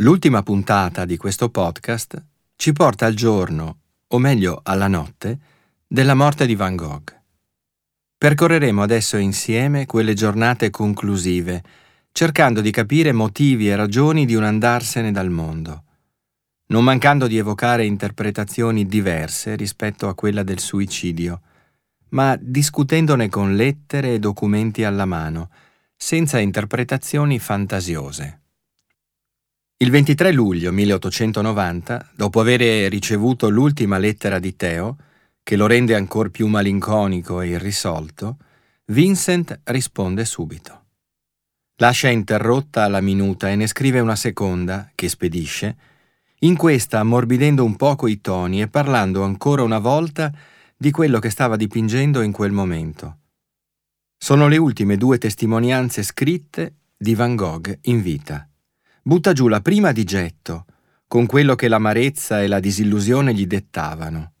L'ultima puntata di questo podcast ci porta al giorno, o meglio alla notte, della morte di Van Gogh. Percorreremo adesso insieme quelle giornate conclusive, cercando di capire motivi e ragioni di un andarsene dal mondo, non mancando di evocare interpretazioni diverse rispetto a quella del suicidio, ma discutendone con lettere e documenti alla mano, senza interpretazioni fantasiose. Il 23 luglio 1890, dopo aver ricevuto l'ultima lettera di Teo, che lo rende ancora più malinconico e irrisolto, Vincent risponde subito. Lascia interrotta la minuta e ne scrive una seconda, che spedisce, in questa ammorbidendo un poco i toni e parlando ancora una volta di quello che stava dipingendo in quel momento. Sono le ultime due testimonianze scritte di Van Gogh in vita. Butta giù la prima di getto, con quello che l'amarezza e la disillusione gli dettavano.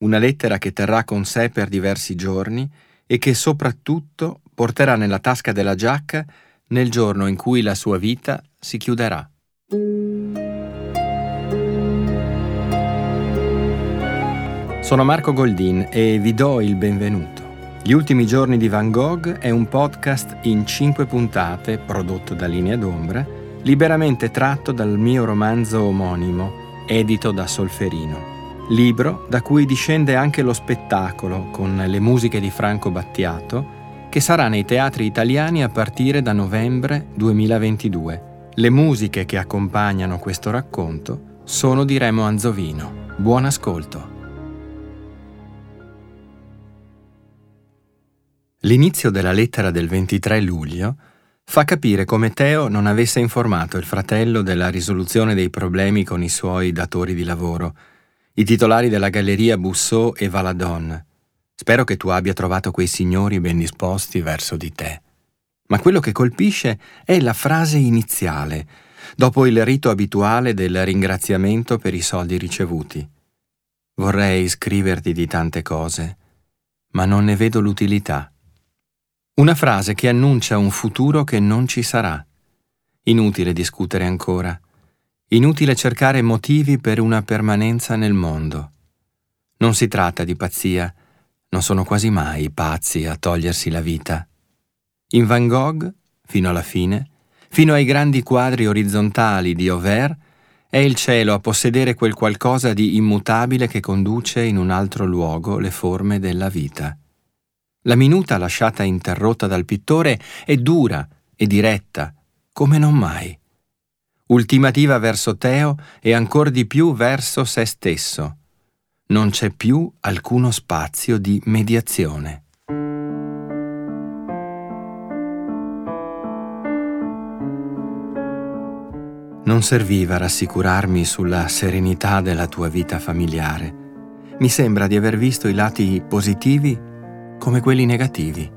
Una lettera che terrà con sé per diversi giorni e che soprattutto porterà nella tasca della giacca nel giorno in cui la sua vita si chiuderà. Sono Marco Goldin e vi do il benvenuto. Gli ultimi giorni di Van Gogh è un podcast in cinque puntate prodotto da Linea d'Ombra, liberamente tratto dal mio romanzo omonimo, edito da Solferino. Libro da cui discende anche lo spettacolo con le musiche di Franco Battiato, che sarà nei teatri italiani a partire da novembre 2022. Le musiche che accompagnano questo racconto sono di Remo Anzovino. Buon ascolto. L'inizio della lettera del 23 luglio fa capire come Teo non avesse informato il fratello della risoluzione dei problemi con i suoi datori di lavoro, i titolari della galleria Bussò e Valadon. Spero che tu abbia trovato quei signori ben disposti verso di te. Ma quello che colpisce è la frase iniziale, dopo il rito abituale del ringraziamento per i soldi ricevuti. Vorrei scriverti di tante cose, ma non ne vedo l'utilità. Una frase che annuncia un futuro che non ci sarà. Inutile discutere ancora. Inutile cercare motivi per una permanenza nel mondo. Non si tratta di pazzia, non sono quasi mai pazzi a togliersi la vita. In Van Gogh, fino alla fine, fino ai grandi quadri orizzontali di Auvert, è il cielo a possedere quel qualcosa di immutabile che conduce in un altro luogo le forme della vita. La minuta lasciata interrotta dal pittore è dura e diretta, come non mai. Ultimativa verso Teo e ancor di più verso se stesso. Non c'è più alcuno spazio di mediazione. Non serviva rassicurarmi sulla serenità della tua vita familiare. Mi sembra di aver visto i lati positivi come quelli negativi.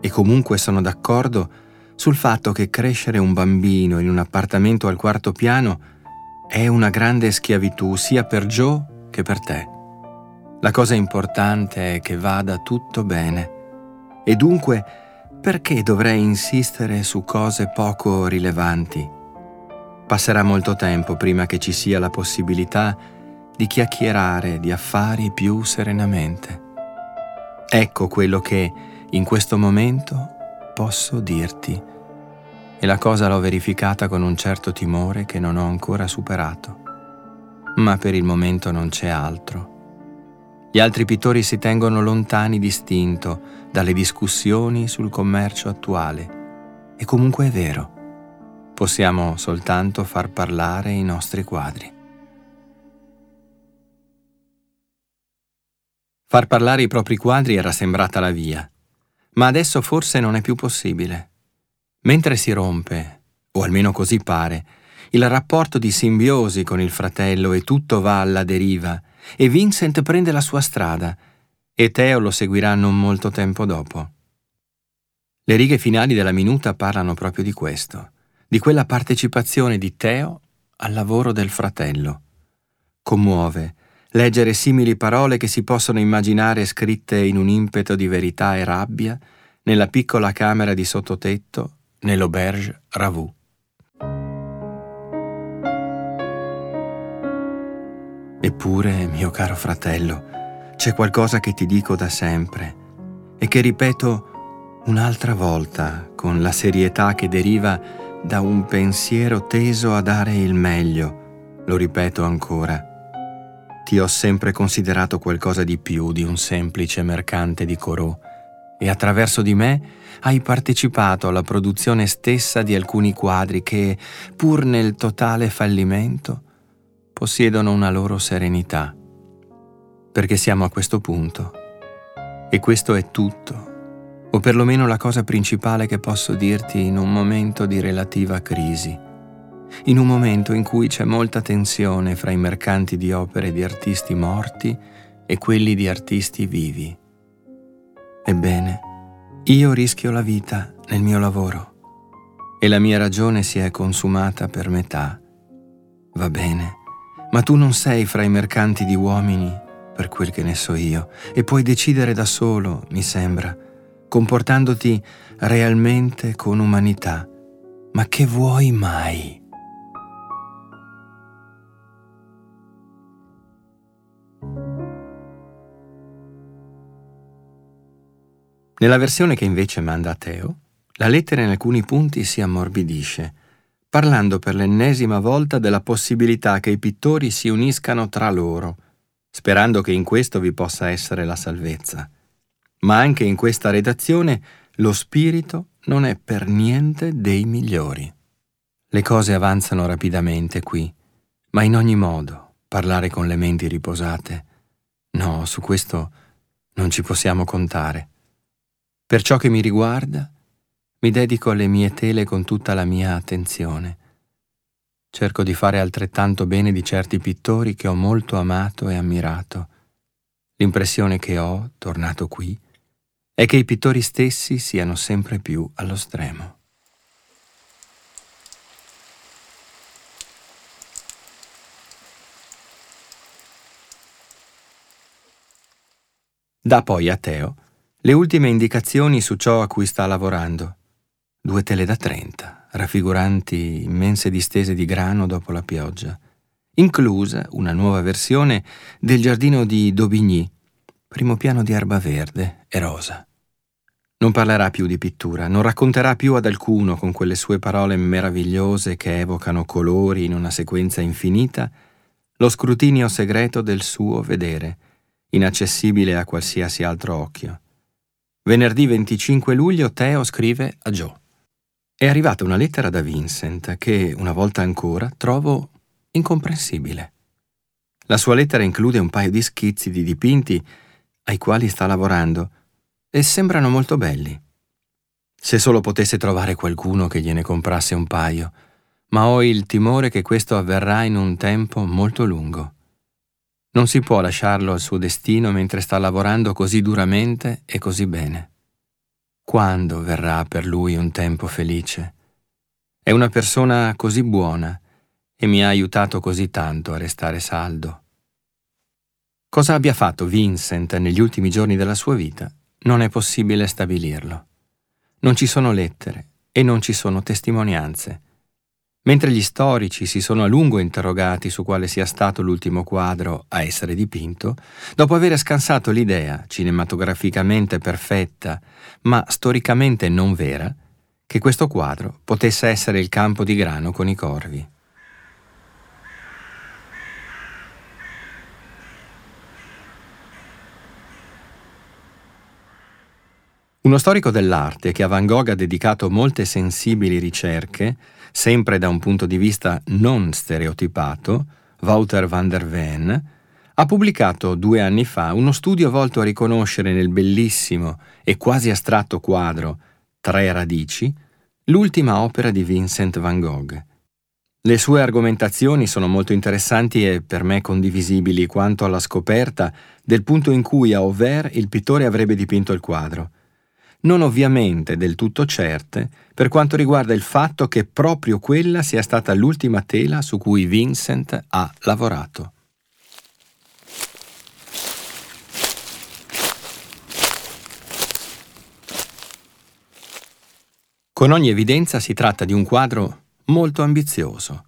E comunque sono d'accordo sul fatto che crescere un bambino in un appartamento al quarto piano è una grande schiavitù sia per Joe che per te. La cosa importante è che vada tutto bene. E dunque, perché dovrei insistere su cose poco rilevanti? Passerà molto tempo prima che ci sia la possibilità di chiacchierare di affari più serenamente. Ecco quello che in questo momento posso dirti. E la cosa l'ho verificata con un certo timore che non ho ancora superato. Ma per il momento non c'è altro. Gli altri pittori si tengono lontani distinto dalle discussioni sul commercio attuale. E comunque è vero. Possiamo soltanto far parlare i nostri quadri. Far parlare i propri quadri era sembrata la via, ma adesso forse non è più possibile. Mentre si rompe, o almeno così pare, il rapporto di simbiosi con il fratello e tutto va alla deriva, e Vincent prende la sua strada, e Teo lo seguirà non molto tempo dopo. Le righe finali della minuta parlano proprio di questo, di quella partecipazione di Teo al lavoro del fratello. Commuove, leggere simili parole che si possono immaginare scritte in un impeto di verità e rabbia nella piccola camera di sottotetto nell'auberge Ravù. Eppure, mio caro fratello, c'è qualcosa che ti dico da sempre e che ripeto un'altra volta con la serietà che deriva da un pensiero teso a dare il meglio. Lo ripeto ancora ti ho sempre considerato qualcosa di più di un semplice mercante di Corot. E attraverso di me hai partecipato alla produzione stessa di alcuni quadri che, pur nel totale fallimento, possiedono una loro serenità. Perché siamo a questo punto. E questo è tutto, o perlomeno la cosa principale che posso dirti in un momento di relativa crisi, in un momento in cui c'è molta tensione fra i mercanti di opere di artisti morti e quelli di artisti vivi. Ebbene, io rischio la vita nel mio lavoro e la mia ragione si è consumata per metà. Va bene, ma tu non sei fra i mercanti di uomini per quel che ne so io, e puoi decidere da solo, mi sembra, comportandoti realmente con umanità. Ma che vuoi mai? Nella versione che invece manda a Teo, la lettera in alcuni punti si ammorbidisce, parlando per l'ennesima volta della possibilità che i pittori si uniscano tra loro, sperando che in questo vi possa essere la salvezza. Ma anche in questa redazione lo spirito non è per niente dei migliori. Le cose avanzano rapidamente qui, ma in ogni modo parlare con le menti riposate. No, su questo non ci possiamo contare. Per ciò che mi riguarda, mi dedico alle mie tele con tutta la mia attenzione Cerco di fare altrettanto bene di certi pittori che ho molto amato e ammirato. L'impressione che ho, tornato qui, è che i pittori stessi siano sempre più allo stremo. Dà poi a Teo le ultime indicazioni su ciò a cui sta lavorando. Due tele da 30 raffiguranti immense distese di grano dopo la pioggia, inclusa una nuova versione del giardino di Daubigny, primo piano di erba verde e rosa. Non parlerà più di pittura, non racconterà più ad alcuno con quelle sue parole meravigliose che evocano colori in una sequenza infinita lo scrutinio segreto del suo vedere, inaccessibile a qualsiasi altro occhio. Venerdì 25 luglio Teo scrive a Joe. È arrivata una lettera da Vincent che, una volta ancora, trovo incomprensibile. La sua lettera include un paio di schizzi di dipinti ai quali sta lavorando e sembrano molto belli. Se solo potesse trovare qualcuno che gliene comprasse un paio, ma ho il timore che questo avverrà in un tempo molto lungo. Non si può lasciarlo al suo destino mentre sta lavorando così duramente e così bene. Quando verrà per lui un tempo felice? È una persona così buona e mi ha aiutato così tanto a restare saldo. Cosa abbia fatto Vincent negli ultimi giorni della sua vita non è possibile stabilirlo. Non ci sono lettere e non ci sono testimonianze. Mentre gli storici si sono a lungo interrogati su quale sia stato l'ultimo quadro a essere dipinto, dopo aver scansato l'idea, cinematograficamente perfetta, ma storicamente non vera, che questo quadro potesse essere il campo di grano con i corvi. Uno storico dell'arte che a Van Gogh ha dedicato molte sensibili ricerche, sempre da un punto di vista non stereotipato, Wouter van der Ven, ha pubblicato due anni fa uno studio volto a riconoscere nel bellissimo e quasi astratto quadro Tre radici l'ultima opera di Vincent van Gogh. Le sue argomentazioni sono molto interessanti e per me condivisibili quanto alla scoperta del punto in cui a Auvers il pittore avrebbe dipinto il quadro non ovviamente del tutto certe per quanto riguarda il fatto che proprio quella sia stata l'ultima tela su cui Vincent ha lavorato. Con ogni evidenza si tratta di un quadro molto ambizioso,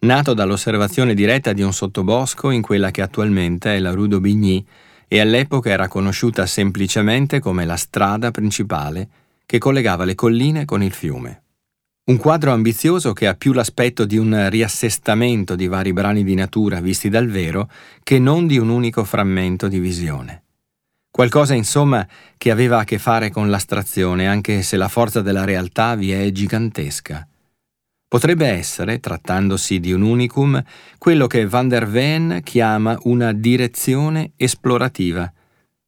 nato dall'osservazione diretta di un sottobosco in quella che attualmente è la Rue d'Aubigny e all'epoca era conosciuta semplicemente come la strada principale che collegava le colline con il fiume. Un quadro ambizioso che ha più l'aspetto di un riassestamento di vari brani di natura visti dal vero che non di un unico frammento di visione. Qualcosa, insomma, che aveva a che fare con l'astrazione, anche se la forza della realtà vi è gigantesca. Potrebbe essere, trattandosi di un unicum, quello che Van der Veen chiama una direzione esplorativa,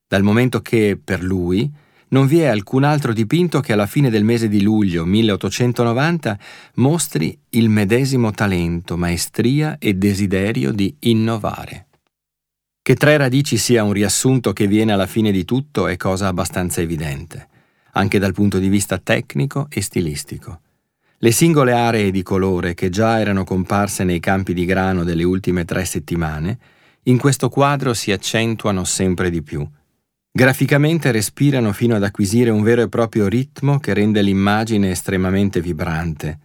dal momento che, per lui, non vi è alcun altro dipinto che alla fine del mese di luglio 1890 mostri il medesimo talento, maestria e desiderio di innovare. Che tre radici sia un riassunto che viene alla fine di tutto è cosa abbastanza evidente, anche dal punto di vista tecnico e stilistico. Le singole aree di colore che già erano comparse nei campi di grano delle ultime tre settimane, in questo quadro si accentuano sempre di più, Graficamente respirano fino ad acquisire un vero e proprio ritmo che rende l'immagine estremamente vibrante,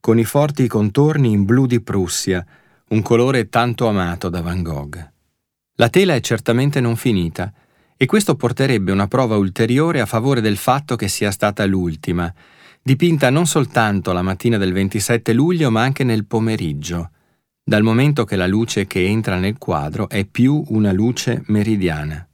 con i forti contorni in blu di Prussia, un colore tanto amato da Van Gogh. La tela è certamente non finita, e questo porterebbe una prova ulteriore a favore del fatto che sia stata l'ultima, dipinta non soltanto la mattina del 27 luglio, ma anche nel pomeriggio, dal momento che la luce che entra nel quadro è più una luce meridiana.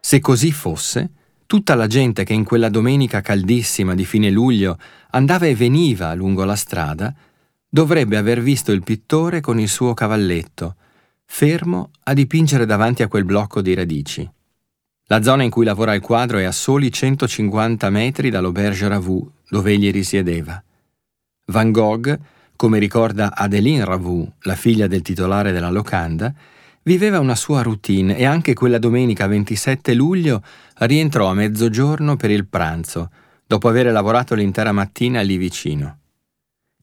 Se così fosse, tutta la gente che in quella domenica caldissima di fine luglio andava e veniva lungo la strada, dovrebbe aver visto il pittore con il suo cavalletto, fermo a dipingere davanti a quel blocco di radici. La zona in cui lavora il quadro è a soli 150 metri dall'Auberge Ravoux, dove egli risiedeva. Van Gogh come ricorda Adeline Ravoux, la figlia del titolare della locanda, viveva una sua routine e anche quella domenica 27 luglio rientrò a mezzogiorno per il pranzo, dopo aver lavorato l'intera mattina lì vicino.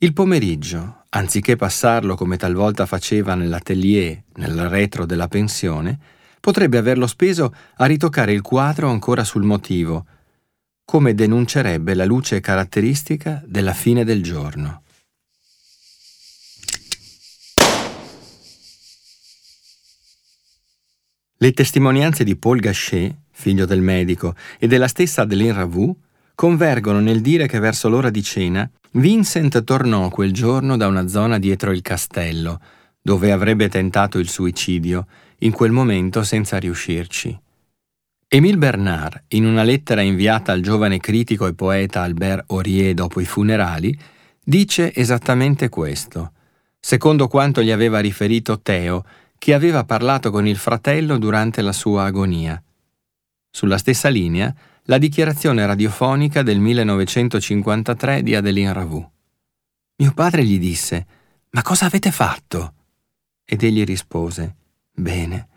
Il pomeriggio, anziché passarlo come talvolta faceva nell'atelier, nel retro della pensione, potrebbe averlo speso a ritoccare il quadro ancora sul motivo, come denuncerebbe la luce caratteristica della fine del giorno. Le testimonianze di Paul Gachet, figlio del medico, e della stessa Adeline Ravoux convergono nel dire che verso l'ora di cena Vincent tornò quel giorno da una zona dietro il castello, dove avrebbe tentato il suicidio, in quel momento senza riuscirci. Émile Bernard, in una lettera inviata al giovane critico e poeta Albert Aurier dopo i funerali, dice esattamente questo, secondo quanto gli aveva riferito Teo, che aveva parlato con il fratello durante la sua agonia. Sulla stessa linea, la dichiarazione radiofonica del 1953 di Adeline Ravoux. Mio padre gli disse, Ma cosa avete fatto? Ed egli rispose, Bene,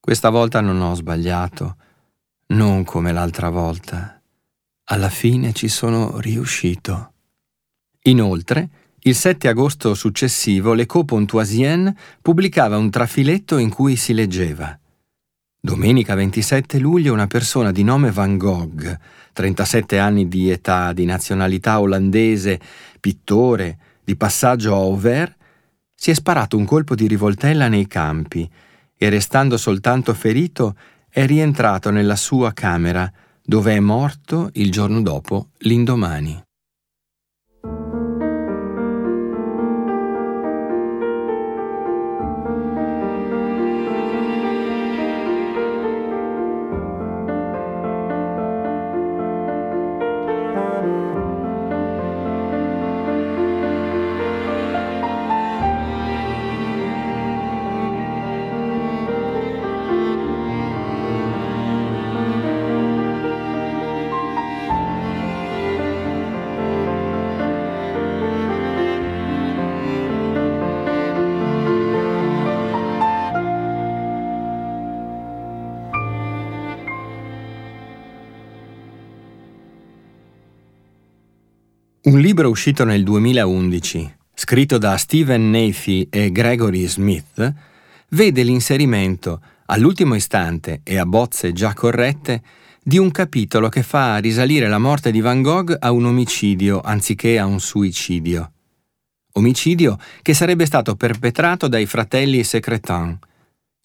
questa volta non ho sbagliato, non come l'altra volta. Alla fine ci sono riuscito. Inoltre, il 7 agosto successivo l'Eco Pontoisien pubblicava un trafiletto in cui si leggeva Domenica 27 luglio una persona di nome Van Gogh, 37 anni di età, di nazionalità olandese, pittore, di passaggio a Auvers, si è sparato un colpo di rivoltella nei campi e restando soltanto ferito è rientrato nella sua camera dove è morto il giorno dopo, l'indomani. Un libro uscito nel 2011, scritto da Stephen Nathie e Gregory Smith, vede l'inserimento, all'ultimo istante e a bozze già corrette, di un capitolo che fa risalire la morte di Van Gogh a un omicidio anziché a un suicidio. Omicidio che sarebbe stato perpetrato dai fratelli Secretin.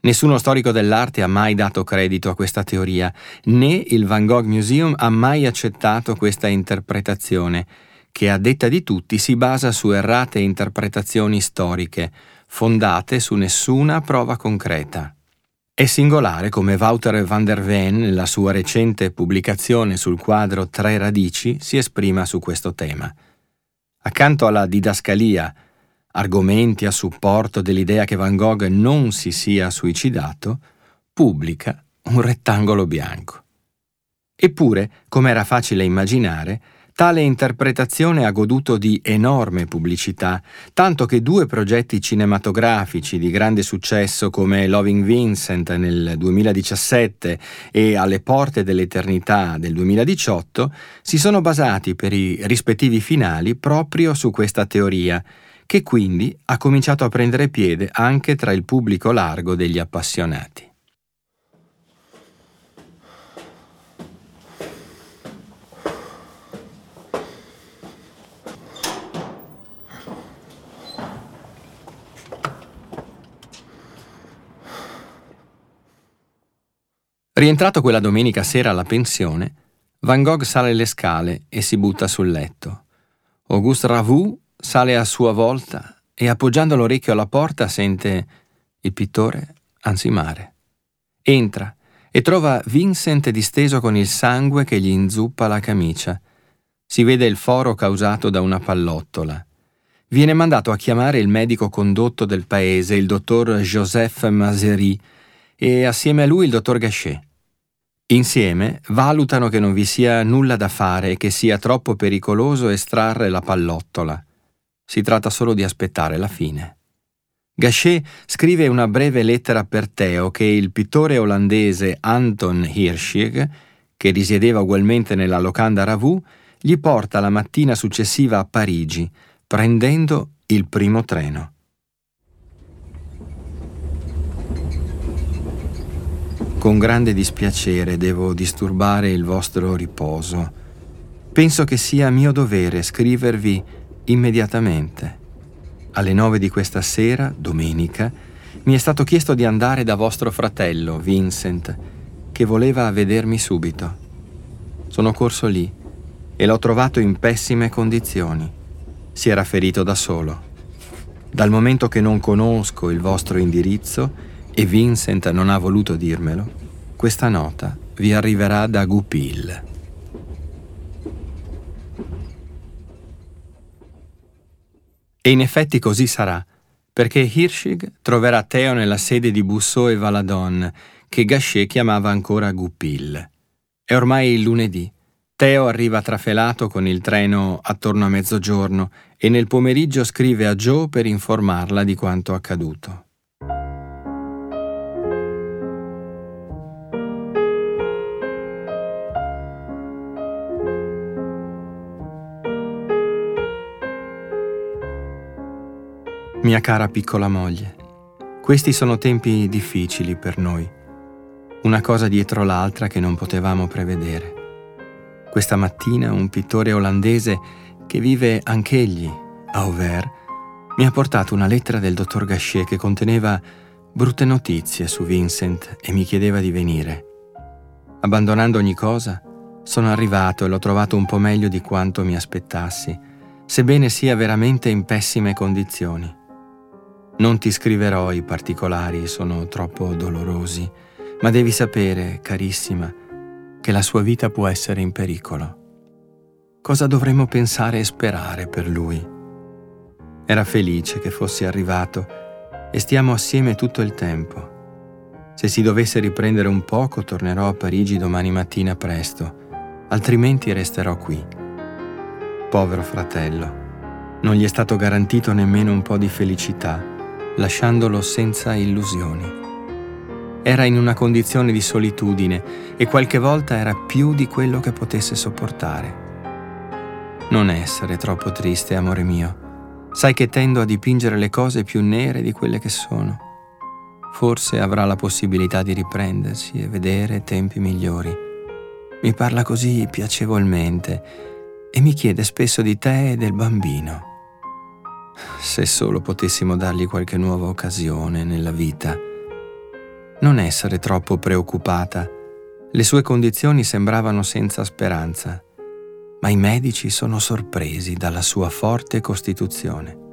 Nessuno storico dell'arte ha mai dato credito a questa teoria, né il Van Gogh Museum ha mai accettato questa interpretazione, che a detta di tutti si basa su errate interpretazioni storiche, fondate su nessuna prova concreta. È singolare come Wouter van der Ven, nella sua recente pubblicazione sul quadro Tre radici, si esprima su questo tema. Accanto alla didascalia, argomenti a supporto dell'idea che Van Gogh non si sia suicidato, pubblica un rettangolo bianco. Eppure, come era facile immaginare, Tale interpretazione ha goduto di enorme pubblicità, tanto che due progetti cinematografici di grande successo come Loving Vincent nel 2017 e Alle porte dell'eternità del 2018 si sono basati per i rispettivi finali proprio su questa teoria, che quindi ha cominciato a prendere piede anche tra il pubblico largo degli appassionati. Rientrato quella domenica sera alla pensione, Van Gogh sale le scale e si butta sul letto. Auguste Ravoux sale a sua volta e appoggiando l'orecchio alla porta sente il pittore ansimare. Entra e trova Vincent disteso con il sangue che gli inzuppa la camicia. Si vede il foro causato da una pallottola. Viene mandato a chiamare il medico condotto del paese, il dottor Joseph Mazery, e assieme a lui il dottor Gachet. Insieme valutano che non vi sia nulla da fare e che sia troppo pericoloso estrarre la pallottola. Si tratta solo di aspettare la fine. Gachet scrive una breve lettera per Theo che il pittore olandese Anton Hirschig, che risiedeva ugualmente nella locanda Ravù, gli porta la mattina successiva a Parigi, prendendo il primo treno. Con grande dispiacere devo disturbare il vostro riposo. Penso che sia mio dovere scrivervi immediatamente. Alle nove di questa sera, domenica, mi è stato chiesto di andare da vostro fratello, Vincent, che voleva vedermi subito. Sono corso lì e l'ho trovato in pessime condizioni. Si era ferito da solo. Dal momento che non conosco il vostro indirizzo, e Vincent non ha voluto dirmelo, questa nota vi arriverà da Goupil. E in effetti così sarà, perché Hirschig troverà Teo nella sede di Busseau e Valadon, che Gachet chiamava ancora Goupil. È ormai il lunedì. Teo arriva trafelato con il treno attorno a mezzogiorno e nel pomeriggio scrive a Joe per informarla di quanto accaduto. Mia cara piccola moglie, questi sono tempi difficili per noi, una cosa dietro l'altra che non potevamo prevedere. Questa mattina un pittore olandese che vive anch'egli a Auvers mi ha portato una lettera del dottor Gachet che conteneva brutte notizie su Vincent e mi chiedeva di venire. Abbandonando ogni cosa, sono arrivato e l'ho trovato un po' meglio di quanto mi aspettassi, sebbene sia veramente in pessime condizioni. Non ti scriverò i particolari, sono troppo dolorosi, ma devi sapere, carissima, che la sua vita può essere in pericolo. Cosa dovremmo pensare e sperare per lui? Era felice che fossi arrivato e stiamo assieme tutto il tempo. Se si dovesse riprendere un poco, tornerò a Parigi domani mattina presto, altrimenti resterò qui. Povero fratello, non gli è stato garantito nemmeno un po' di felicità lasciandolo senza illusioni. Era in una condizione di solitudine e qualche volta era più di quello che potesse sopportare. Non essere troppo triste, amore mio. Sai che tendo a dipingere le cose più nere di quelle che sono. forse avrà la possibilità di riprendersi e vedere tempi migliori. Mi parla così piacevolmente e mi chiede spesso di te e del bambino. Se solo potessimo dargli qualche nuova occasione nella vita. Non essere troppo preoccupata. Le sue condizioni sembravano senza speranza, ma i medici sono sorpresi dalla sua forte costituzione.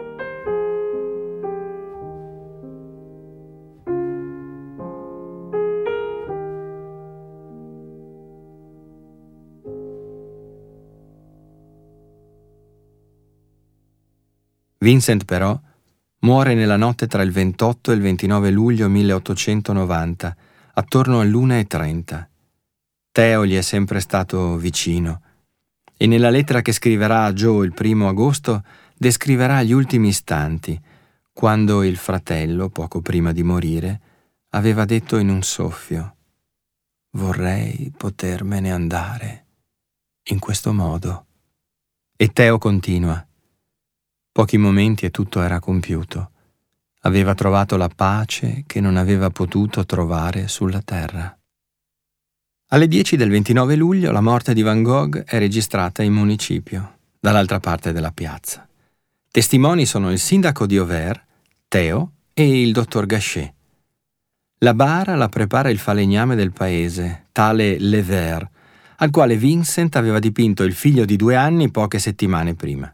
Vincent però muore nella notte tra il 28 e il 29 luglio 1890, attorno all'1.30. Teo gli è sempre stato vicino e nella lettera che scriverà a Joe il primo agosto descriverà gli ultimi istanti, quando il fratello, poco prima di morire, aveva detto in un soffio, vorrei potermene andare in questo modo. E Teo continua, Pochi momenti e tutto era compiuto. Aveva trovato la pace che non aveva potuto trovare sulla terra. Alle 10 del 29 luglio la morte di Van Gogh è registrata in municipio, dall'altra parte della piazza. Testimoni sono il sindaco di Auvers, Teo, e il dottor Gachet. La bara la prepara il falegname del paese, tale Lever, al quale Vincent aveva dipinto il figlio di due anni poche settimane prima.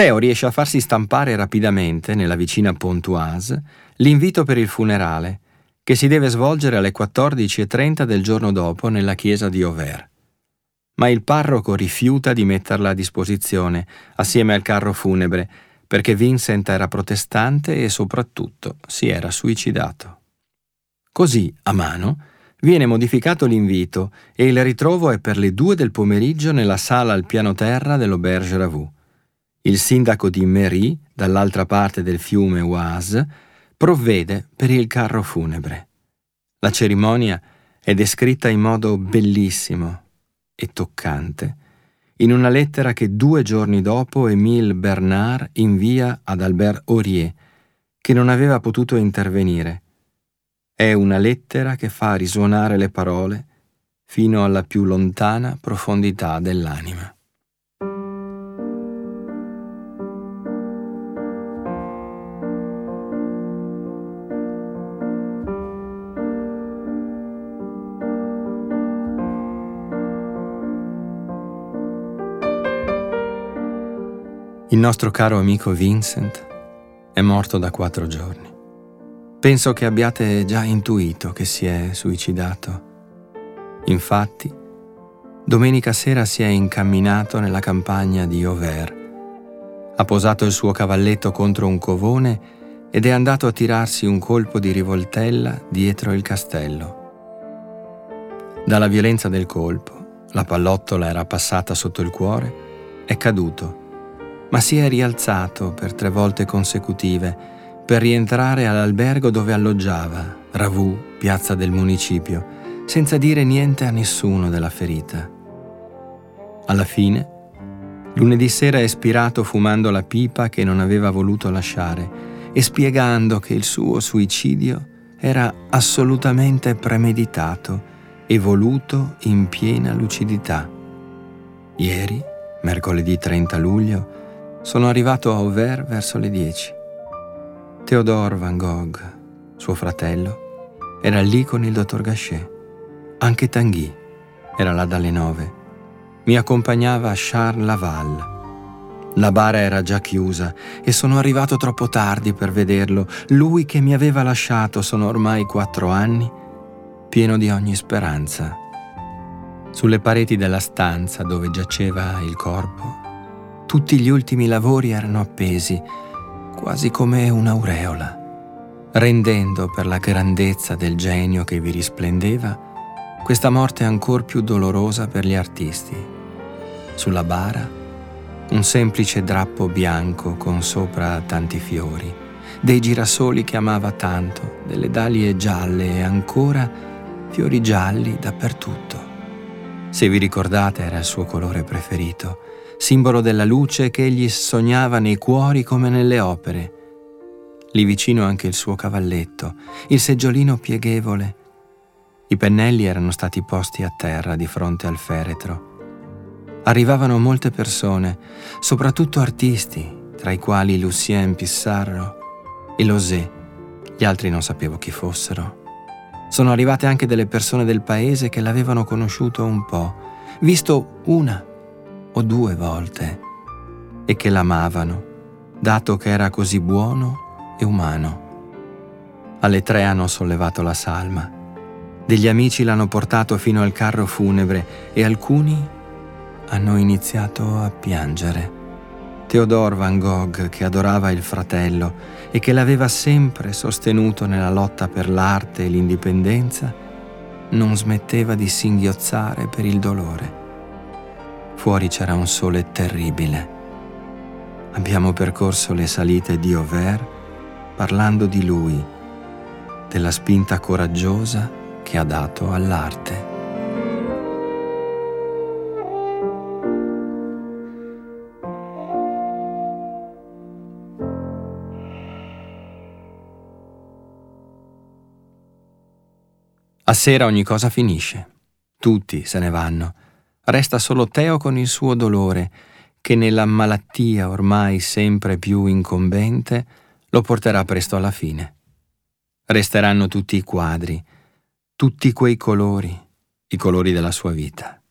Teo riesce a farsi stampare rapidamente, nella vicina Pontoise, l'invito per il funerale, che si deve svolgere alle 14.30 del giorno dopo nella chiesa di Auvers. Ma il parroco rifiuta di metterla a disposizione, assieme al carro funebre, perché Vincent era protestante e soprattutto si era suicidato. Così, a mano, viene modificato l'invito e il ritrovo è per le due del pomeriggio nella sala al piano terra dell'Auberge Ravou. Il sindaco di Mery, dall'altra parte del fiume Oise, provvede per il carro funebre. La cerimonia è descritta in modo bellissimo e toccante in una lettera che due giorni dopo Émile Bernard invia ad Albert Aurier, che non aveva potuto intervenire. È una lettera che fa risuonare le parole fino alla più lontana profondità dell'anima. Il nostro caro amico Vincent è morto da quattro giorni. Penso che abbiate già intuito che si è suicidato. Infatti, domenica sera si è incamminato nella campagna di Auvers. Ha posato il suo cavalletto contro un covone ed è andato a tirarsi un colpo di rivoltella dietro il castello. Dalla violenza del colpo, la pallottola era passata sotto il cuore, è caduto ma si è rialzato per tre volte consecutive per rientrare all'albergo dove alloggiava, Ravù, piazza del municipio, senza dire niente a nessuno della ferita. Alla fine, lunedì sera è spirato fumando la pipa che non aveva voluto lasciare e spiegando che il suo suicidio era assolutamente premeditato e voluto in piena lucidità. Ieri, mercoledì 30 luglio, sono arrivato a Auvers verso le 10. Theodore Van Gogh, suo fratello, era lì con il dottor Gachet. Anche Tanguy era là dalle 9. Mi accompagnava Charles Laval. La bara era già chiusa e sono arrivato troppo tardi per vederlo. Lui che mi aveva lasciato sono ormai quattro anni, pieno di ogni speranza. Sulle pareti della stanza dove giaceva il corpo tutti gli ultimi lavori erano appesi, quasi come un'aureola. rendendo per la grandezza del genio che vi risplendeva questa morte ancor più dolorosa per gli artisti. Sulla bara, un semplice drappo bianco con sopra tanti fiori, dei girasoli che amava tanto, delle dalie gialle e ancora fiori gialli dappertutto. Se vi ricordate era il suo colore preferito, simbolo della luce che egli sognava nei cuori come nelle opere. Lì vicino anche il suo cavalletto, il seggiolino pieghevole, i pennelli erano stati posti a terra di fronte al feretro. Arrivavano molte persone, soprattutto artisti, tra i quali Lucien Pissarro e Losé. Gli altri non sapevo chi fossero. Sono arrivate anche delle persone del paese che l'avevano conosciuto un po', visto una o due volte, e che l'amavano, dato che era così buono e umano. Alle tre hanno sollevato la salma degli amici l'hanno portato fino al carro funebre e alcuni hanno iniziato a piangere. Theodore Van Gogh, che adorava il fratello e che l'aveva sempre sostenuto nella lotta per l'arte e l'indipendenza, non smetteva di singhiozzare per il dolore. Fuori c'era un sole terribile. Abbiamo percorso le salite di Auvers parlando di lui, della spinta coraggiosa che ha dato all'arte. A sera ogni cosa finisce. Tutti se ne vanno. Resta solo Teo con il suo dolore, che nella malattia ormai sempre più incombente lo porterà presto alla fine. Resteranno tutti i quadri, tutti quei colori, i colori della sua vita,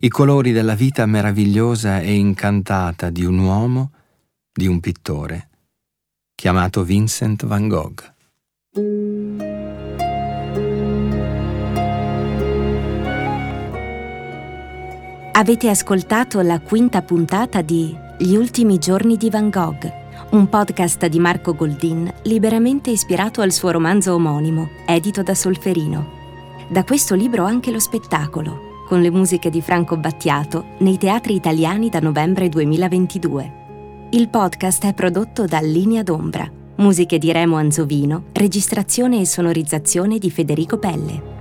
i colori della vita meravigliosa e incantata di un uomo, di un pittore, chiamato Vincent van Gogh. Avete ascoltato la quinta puntata di Gli ultimi giorni di Van Gogh, un podcast di Marco Goldin liberamente ispirato al suo romanzo omonimo, edito da Solferino. Da questo libro anche lo spettacolo, con le musiche di Franco Battiato, nei teatri italiani da novembre 2022. Il podcast è prodotto da Linea d'Ombra, musiche di Remo Anzovino, registrazione e sonorizzazione di Federico Pelle.